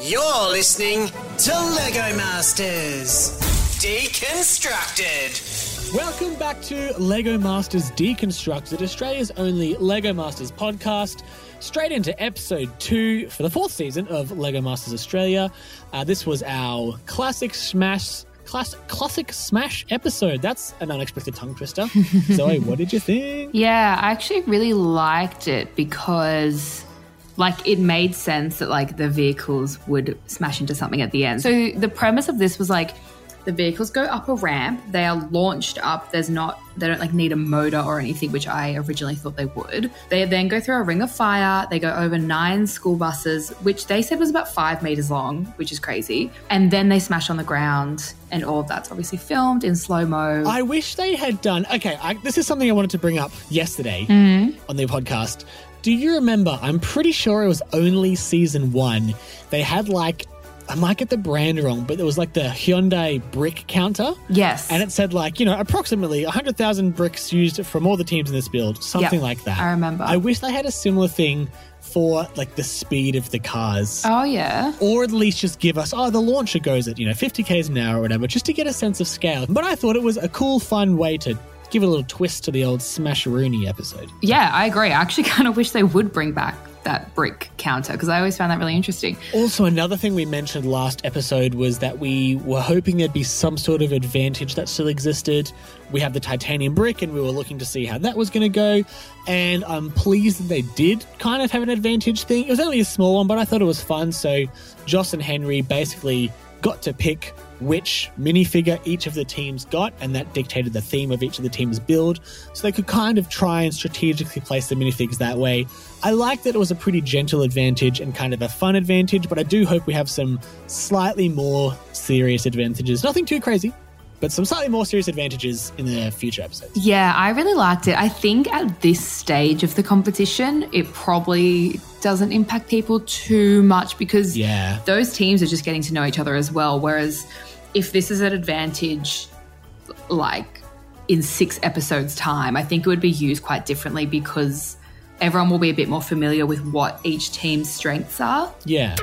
You're listening to Lego Masters Deconstructed. Welcome back to Lego Masters Deconstructed, Australia's only Lego Masters podcast. Straight into episode two for the fourth season of Lego Masters Australia. Uh, this was our classic Smash. Class, classic Smash episode. That's an unexpected tongue twister. Zoe, what did you think? Yeah, I actually really liked it because like it made sense that like the vehicles would smash into something at the end. So the premise of this was like the vehicles go up a ramp, they are launched up. There's not they don't like need a motor or anything, which I originally thought they would. They then go through a ring of fire, they go over nine school buses, which they said was about five meters long, which is crazy. And then they smash on the ground, and all of that's obviously filmed in slow-mo. I wish they had done. Okay, I, this is something I wanted to bring up yesterday mm-hmm. on the podcast. Do you remember? I'm pretty sure it was only season one. They had like, I might get the brand wrong, but there was like the Hyundai brick counter. yes. And it said like, you know, approximately 100,000 bricks used from all the teams in this build, something Yep, like that. I remember. I wish they had a similar thing for like the speed of the cars. oh yeah. Or at least just give us, oh, the launcher goes at, you know, 50 k's an hour or whatever, just to get a sense of scale. But I thought it was a cool, fun way to give a little twist to the old Smash Rooney episode. Yeah, I agree. I actually kind of wish they would bring back that brick counter because I always found that really interesting. Also, another thing we mentioned last episode was that we were hoping there'd be some sort of advantage that still existed. We have the titanium brick, and we were looking to see how that was going to go. And I'm pleased that they did kind of have an advantage thing. It was only a small one, but I thought it was fun. So, Joss and Henry basically got to pick which minifigure each of the teams got, and that dictated the theme of each of the teams' build. So they could kind of try and strategically place the minifigs that way. I like that it was a pretty gentle advantage and kind of a fun advantage, but I do hope we have some slightly more serious advantages. Nothing too crazy, but some slightly more serious advantages in the future episodes. Yeah, I really liked it. I think at this stage of the competition, it probably doesn't impact people too much because Yeah. those teams are just getting to know each other as well. Whereas if this is an advantage, like in six episodes' time, I think it would be used quite differently because everyone will be a bit more familiar with what each team's strengths are. Yeah.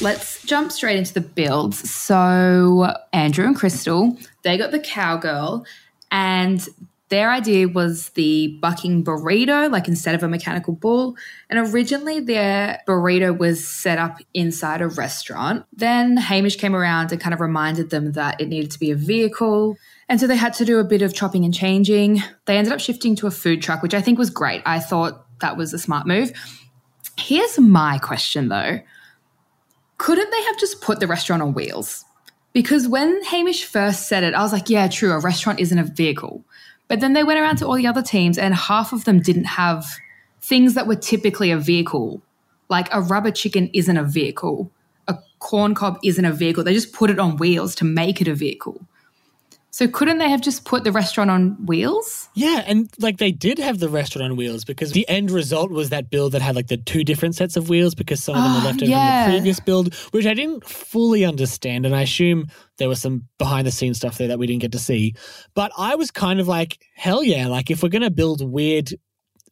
Let's jump straight into the builds. So, Andrew and Crystal, they got the cowgirl, and their idea was the bucking burrito, like instead of a mechanical bull. And originally, their burrito was set up inside a restaurant. Then Hamish came around and kind of reminded them that it needed to be a vehicle. And so they had to do a bit of chopping and changing. They ended up shifting to a food truck, which I think was great. I thought that was a smart move. Here's my question though couldn't they have just put the restaurant on wheels? Because when Hamish first said it, I was like, yeah, true, a restaurant isn't a vehicle. But then they went around to all the other teams, and half of them didn't have things that were typically a vehicle. Like a rubber chicken isn't a vehicle, a corn cob isn't a vehicle. They just put it on wheels to make it a vehicle. So couldn't they have just put the restaurant on wheels? Yeah, and like they did have the restaurant on wheels because the end result was that build that had like the two different sets of wheels because some of them were Ah, left over yeah. from the previous build, which I didn't fully understand. And I assume there was some behind the scenes stuff there that we didn't get to see. But I was kind of like, hell yeah, like if we're going to build weird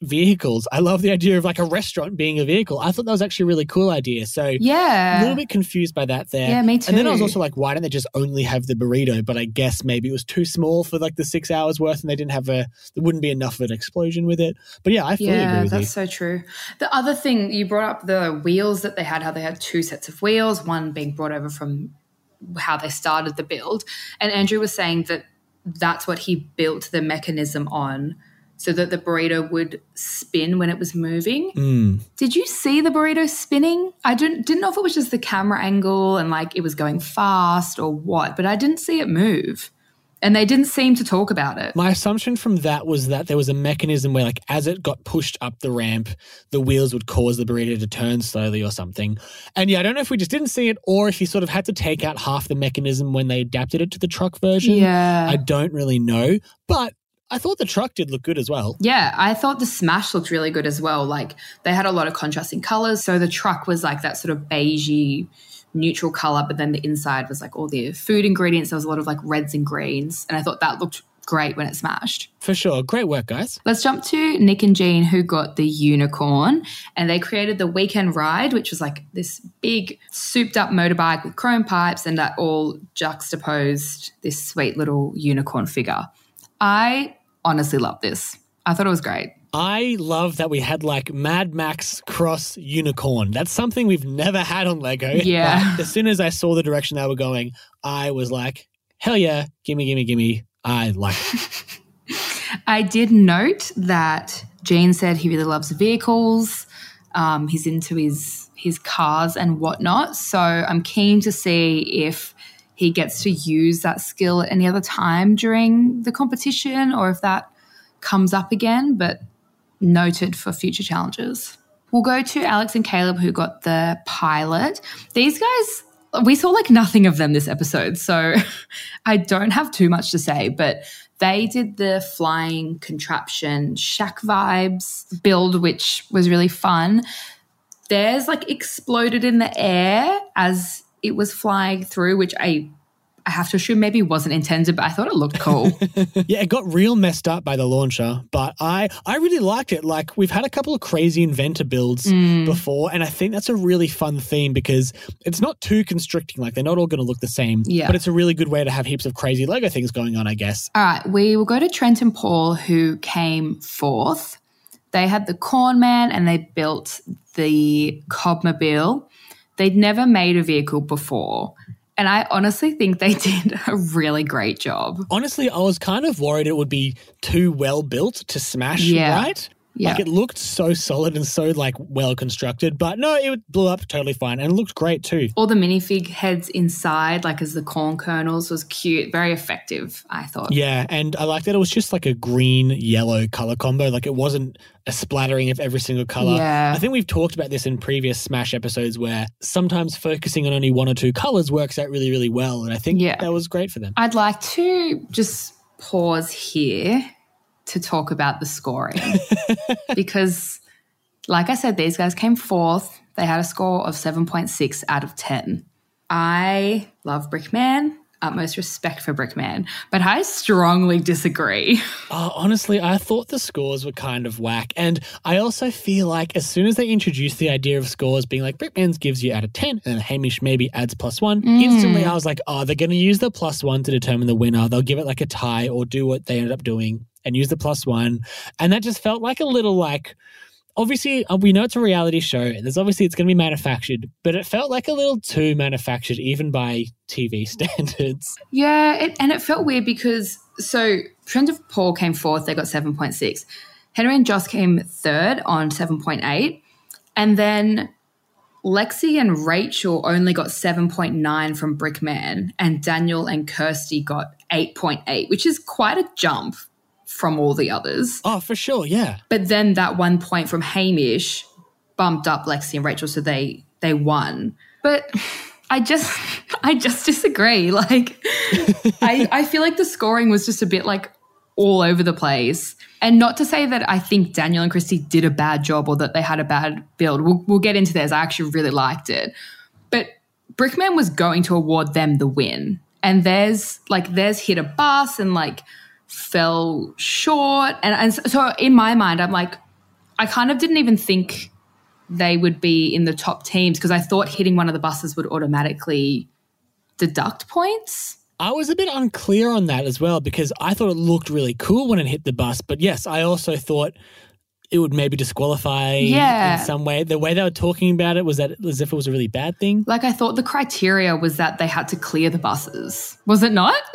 vehicles, I love the idea of like a restaurant being a vehicle. I thought that was actually a really cool idea. So yeah, a little bit confused by that there. Yeah, me too. And then I was also like, why don't they just only have the burrito? But I guess maybe it was too small for like the six hours worth and they didn't have a, there wouldn't be enough of an explosion with it. But yeah, I fully agree Yeah, you. that's so true. The other thing you brought up the wheels that they had, how they had two sets of wheels, one being brought over from how they started the build. And Andrew was saying that that's what he built the mechanism on so that the burrito would spin when it was moving. Mm. Did you see the burrito spinning? I didn't didn't know if it was just the camera angle and like it was going fast or what, but I didn't see it move. And they didn't seem to talk about it. My assumption from that was that there was a mechanism where, like, as it got pushed up the ramp, the wheels would cause the burrito to turn slowly or something. And yeah, I don't know if we just didn't see it or if you sort of had to take out half the mechanism when they adapted it to the truck version. Yeah. I don't really know. But I thought the truck did look good as well. Yeah, I thought the Smash looked really good as well. Like they had a lot of contrasting colors. So the truck was like that sort of beigey, neutral color, but then the inside was like all the food ingredients. There was a lot of like reds and greens. And I thought that looked great when it smashed. For sure. Great work, guys. Let's jump to Nick and Gene, who got the unicorn, and they created the weekend ride, which was like this big, souped up motorbike with chrome pipes, and that all juxtaposed this sweet little unicorn figure. I honestly love this. I thought it was great. I love that we had like Mad Max cross unicorn. That's something we've never had on Lego. Yeah. But as soon as I saw the direction they were going, I was like, hell yeah, gimme, gimme, gimme. I like it. I did note that Gene said he really loves vehicles. Um, he's into his his cars and whatnot. So I'm keen to see if he gets to use that skill at any other time during the competition or if that comes up again. But noted for future challenges. We'll go to Alex and Caleb, who got the pilot. These guys, we saw like nothing of them this episode, so I don't have too much to say, but they did the flying contraption shack vibes build, which was really fun. Theirs like exploded in the air as it was flying through, which I I have to assume maybe wasn't intended, but I thought it looked cool. yeah, it got real messed up by the launcher, but I I really liked it. Like we've had a couple of crazy inventor builds Mm. before, and I think that's a really fun theme because it's not too constricting. Like they're not all going to look the same. Yeah. But it's a really good way to have heaps of crazy Lego things going on, I guess. All right, we will go to Trent and Paul, who came fourth. They had the Corn Man and they built the Cobmobile. They'd never made a vehicle before. And I honestly think they did a really great job. Honestly, I was kind of worried it would be too well built to smash, Yeah. right? Yeah. Like it looked so solid and so like well constructed, but no, it blew up totally fine and it looked great too. All the minifig heads inside, like as the corn kernels, was cute, very effective, I thought. Yeah, and I like that it was just like a green yellow color combo. Like it wasn't a splattering of every single color. Yeah. I think we've talked about this in previous Smash episodes where sometimes focusing on only one or two colors works out really, really well. And I think Yeah. that was great for them. I'd like to just pause here to talk about the scoring because, like I said, these guys came fourth. They had a score of 7.6 out of 10. I love Brickman, utmost respect for Brickman, but I strongly disagree. Oh, honestly, I thought the scores were kind of whack. And I also feel like as soon as they introduced the idea of scores being like Brickman's gives you out of 10 and Hamish maybe adds plus one, mm. instantly I was like, oh, they're going to use the plus one to determine the winner. They'll give it like a tie or do what they ended up doing and use the plus one. And that just felt like a little like, obviously uh, we know it's a reality show. There's obviously it's going to be manufactured, but it felt like a little too manufactured even by TV standards. Yeah, it, and it felt weird because so Trent of Paul came fourth, they got 7.6. Henry and Joss came third on 7.8. And then Lexi and Rachel only got 7.9 from Brickman, and Daniel and Kirsty got 8.8, which is quite a jump from all the others. Oh, for sure, yeah. But then that one point from Hamish bumped up Lexi and Rachel, so they they won. But I just I just disagree. Like I, I feel like the scoring was just a bit like all over the place. And not to say that I think Daniel and Kirsty did a bad job or that they had a bad build. We'll, we'll get into theirs. I actually really liked it. But Brickman was going to award them the win. And theirs, like, theirs hit a bus and, like, fell short. And, and so in my mind, I'm like, I kind of didn't even think they would be in the top teams because I thought hitting one of the buses would automatically deduct points. I was a bit unclear on that as well because I thought it looked really cool when it hit the bus. But yes, I also thought it would maybe disqualify Yeah. in some way. The way they were talking about it was that as if it was a really bad thing. Like I thought the criteria was that they had to clear the buses. Was it not?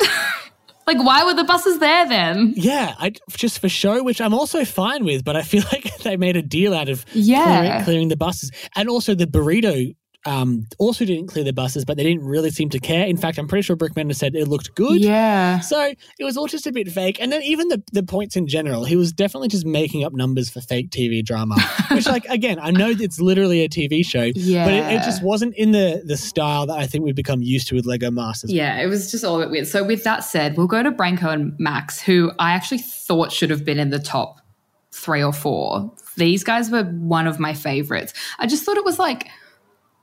like why were the buses there then? Yeah, I just for show, which I'm also fine with, but I feel like they made a deal out of Yeah. clearing, clearing the buses, and also the burrito. Um, also didn't clear the buses, but they didn't really seem to care. In fact, I'm pretty sure Brickman said it looked good. Yeah. So it was all just a bit fake. And then even the, the points in general, he was definitely just making up numbers for fake TV drama. Which, like, again, I know it's literally a TV show, yeah. but it, it just wasn't in the, the style that I think we've become used to with Lego Masters. Yeah, it was just all a bit weird. So with that said, we'll go to Branko and Max, who I actually thought should have been in the top three or four. These guys were one of my favorites. I just thought it was like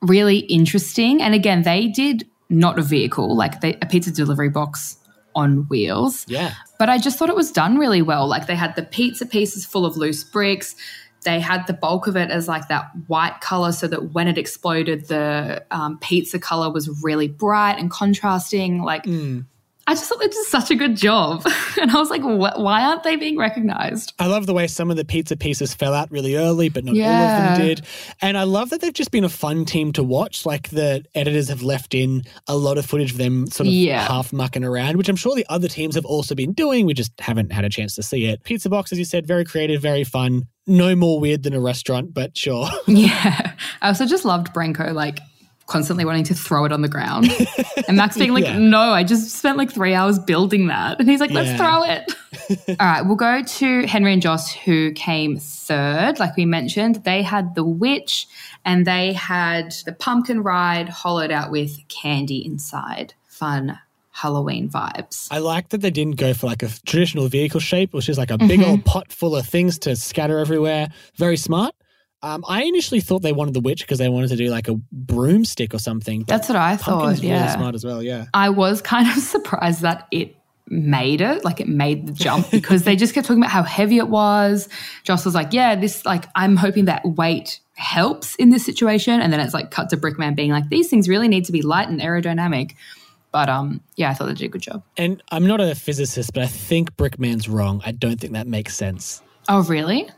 really interesting. And again, they did not a vehicle, like they, a pizza delivery box on wheels. Yeah. But I just thought it was done really well. Like they had the pizza pieces full of loose bricks. They had the bulk of it as like that white color so that when it exploded, the um, pizza color was really bright and contrasting. Like, I just thought they did such a good job. and I was like, why aren't they being recognized? I love the way some of the pizza pieces fell out really early, but not all of them did. And I love that they've just been a fun team to watch. Like the editors have left in a lot of footage of them sort of Yeah. half mucking around, which I'm sure the other teams have also been doing. We just haven't had a chance to see it. Pizza Box, as you said, very creative, very fun. No more weird than a restaurant, but sure. Yeah. I also just loved Branko, like, constantly wanting to throw it on the ground. And Max being like, Yeah. no, I just spent like three hours building that. And he's like, let's Yeah. throw it. All right, we'll go to Henry and Joss, who came third. Like we mentioned, they had the witch and they had the pumpkin ride hollowed out with candy inside. Fun Halloween vibes. I like that they didn't go for like a traditional vehicle shape, which is like a big Mm-hmm. old pot full of things to scatter everywhere. Very smart. Um, I initially thought they wanted the witch because they wanted to do like a broomstick or something. That's what I thought. really Yeah. smart as well. Yeah. I was kind of surprised that it made it, like it made the jump because they just kept talking about how heavy it was. Joss was like, Yeah, this, like, I'm hoping that weight helps in this situation. And then it's like cut to Brickman being like, These things really need to be light and aerodynamic. But um, yeah, I thought they did a good job. And I'm not a physicist, but I think Brickman's wrong. I don't think that makes sense. Oh, really?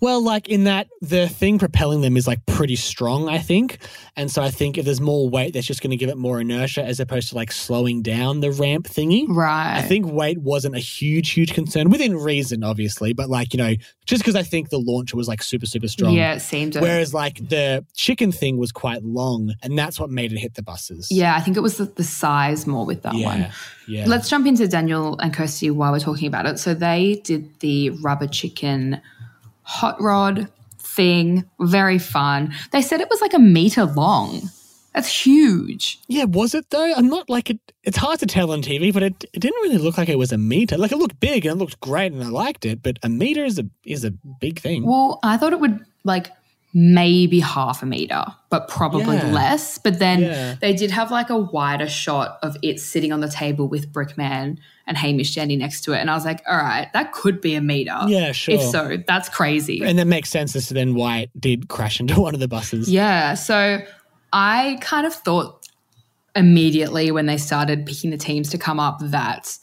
Well, like in that the thing propelling them is like pretty strong, I think. And so I think if there's more weight, that's just going to give it more inertia as opposed to like slowing down the ramp thingy. Right. I think weight wasn't a huge, huge concern within reason, obviously, but like, you know, just because I think the launcher was like super, super strong. Yeah, it seemed. Whereas like the chicken thing was quite long and that's what made it hit the buses. yeah, I think it was the, the size more with that one. Yeah. Yeah. Let's jump into Daniel and Kirsty while we're talking about it. So they did the rubber chicken hot rod thing, very fun. They said it was like a meter long. That's huge. Yeah, was it though? I'm not like it. It's hard to tell on TV, but it, it didn't really look like it was a meter. Like it looked big and it looked great and I liked it, but a meter is a is a big thing. Well, I thought it would like maybe half a meter, but probably Yeah. less. But then Yeah. they did have like a wider shot of it sitting on the table with Brickman and Hamish standing next to it. And I was like, all right, that could be a meter. Yeah, sure. If so, that's crazy. and that makes sense as to then why it did crash into one of the buses. Yeah. So I kind of thought immediately when they started picking the teams to come up that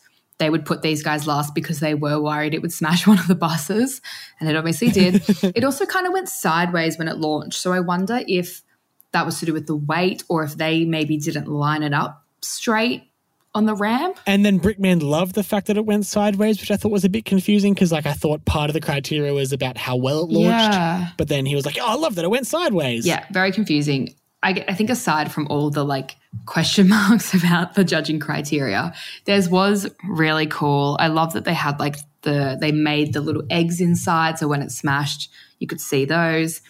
they would put these guys last because they were worried it would smash one of the buses. And it obviously did. it also kind of went sideways when it launched. So I wonder if that was to do with the weight or if they maybe didn't line it up straight on the ramp. And then Brickman loved the fact that it went sideways, which I thought was a bit confusing because, like, I thought part of the criteria was about how well it launched. Yeah. But then he was like, "Oh, I love that it went sideways." Yeah, very confusing. I, I think aside from all the like question marks about the judging criteria, theirs was really cool. I love that they had like the they made the little eggs inside, so when it smashed, you could see those.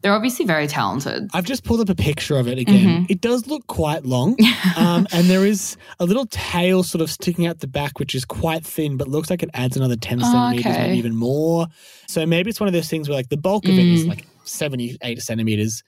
They're obviously very talented. I've just pulled up a picture of it again. Mm-hmm. It does look quite long. um, and there is a little tail sort of sticking out the back, which is quite thin, but looks like it adds another 10 centimeters, Oh, okay. maybe even more. So maybe it's one of those things where like the bulk of it Mm. is like 78 centimeters,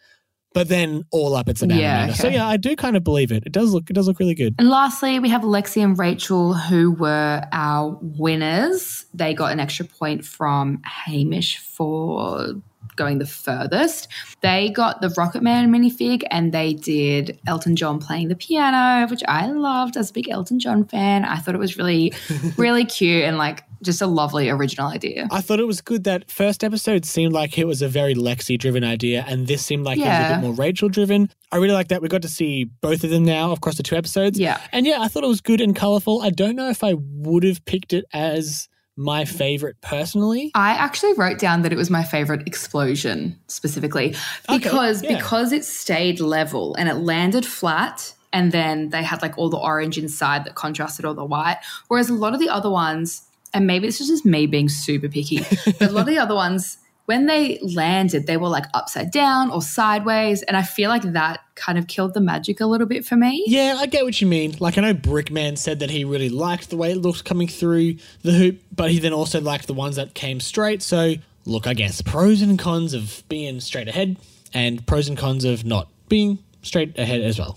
but then all up it's about Yeah, a meter. So yeah, I do kind of believe it. It does look, it does look really good. And lastly, we have Lexi and Rachel, who were our winners. They got an extra point from Hamish for going the furthest. They got the Rocket Man minifig and they did Elton John playing the piano, which I loved as a big Elton John fan. I thought it was really, really cute and like just a lovely original idea. I thought it was good that first episode seemed like it was a very Lexi driven idea, and this seemed like it was a bit more Rachel driven. I really like that. We got to see both of them now across the two episodes. Yeah. And yeah, I thought it was good and colorful. I don't know if I would have picked it as my favorite personally. I actually wrote down that it was my favorite explosion specifically Okay, because yeah. because it stayed level and it landed flat and then they had like all the orange inside that contrasted all the white whereas a lot of the other ones and maybe this is just me being super picky but a lot of the other ones when they landed they were like upside down or sideways and I feel like that kind of killed the magic a little bit for me. Yeah, I get what you mean. Like, I know Brickman said that he really liked the way it looked coming through the hoop, but he then also liked the ones that came straight. So, look, I guess pros and cons of being straight ahead, and pros and cons of not being straight ahead as well.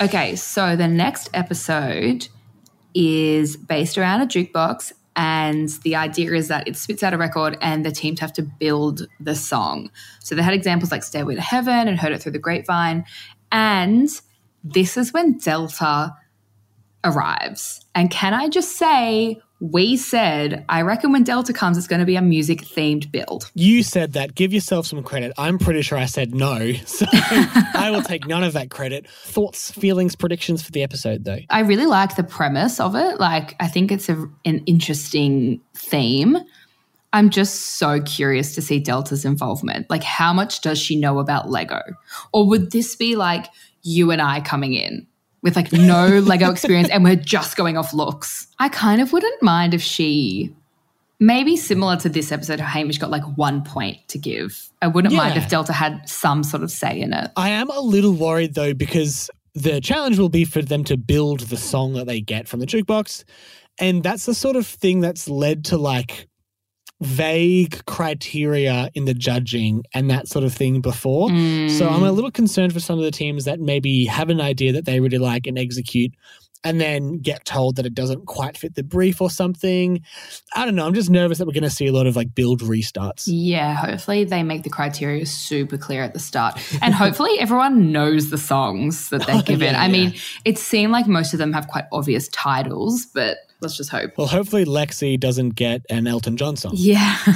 Okay, so the next episode is based around a jukebox. And the idea is that it spits out a record and the teams have to build the song. So they had examples like Stairway to Heaven and Heard It Through the Grapevine. And this is when Delta arrives. And can I just say, we said, I reckon when Delta comes, it's going to be a music themed build. You said that. Give yourself some credit. I'm pretty sure I said no. So I will take none of that credit. Thoughts, feelings, predictions for the episode, though? I really like the premise of it. Like, I think it's a, an interesting theme. I'm just so curious to see Delta's involvement. Like, how much does she know about Lego? Or would this be like you and I coming in? With like no Lego experience and we're just going off looks. I kind of wouldn't mind if she maybe similar to this episode, Hamish got like one point to give. I wouldn't yeah. mind if Delta had some sort of say in it. I am a little worried though, because the challenge will be for them to build the song that they get from the jukebox. And that's the sort of thing that's led to like vague criteria in the judging and that sort of thing before. Mm. So I'm a little concerned for some of the teams that maybe have an idea that they really like and execute and then get told that it doesn't quite fit the brief or something. I don't know. I'm just nervous that we're going to see a lot of like build restarts. Yeah, hopefully they make the criteria super clear at the start. And hopefully everyone knows the songs that they're given. yeah, I yeah. mean, it seemed like most of them have quite obvious titles, but let's just hope. Well, hopefully Lexi doesn't get an Elton John song. Yeah.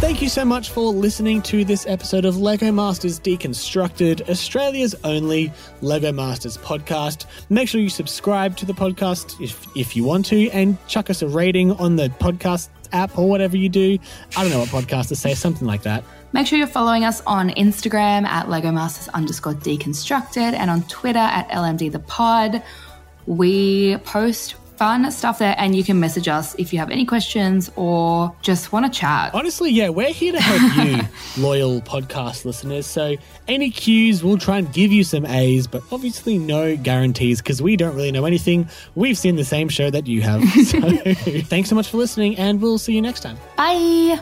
Thank you so much for listening to this episode of Lego Masters Deconstructed, Australia's only Lego Masters podcast. Make sure you subscribe to the podcast if, if you want to and chuck us a rating on the podcast app or whatever you do. I don't know what podcasters say, something like that. Make sure you're following us on Instagram at Lego Masters underscore deconstructed and on Twitter at LMD the pod. We post fun stuff there, and you can message us if you have any questions or just want to chat. Honestly, yeah, we're here to help you, loyal podcast listeners. So, any cues, we'll try and give you some A's, but obviously, no guarantees because we don't really know anything. We've seen the same show that you have. So, thanks so much for listening, and we'll see you next time. Bye.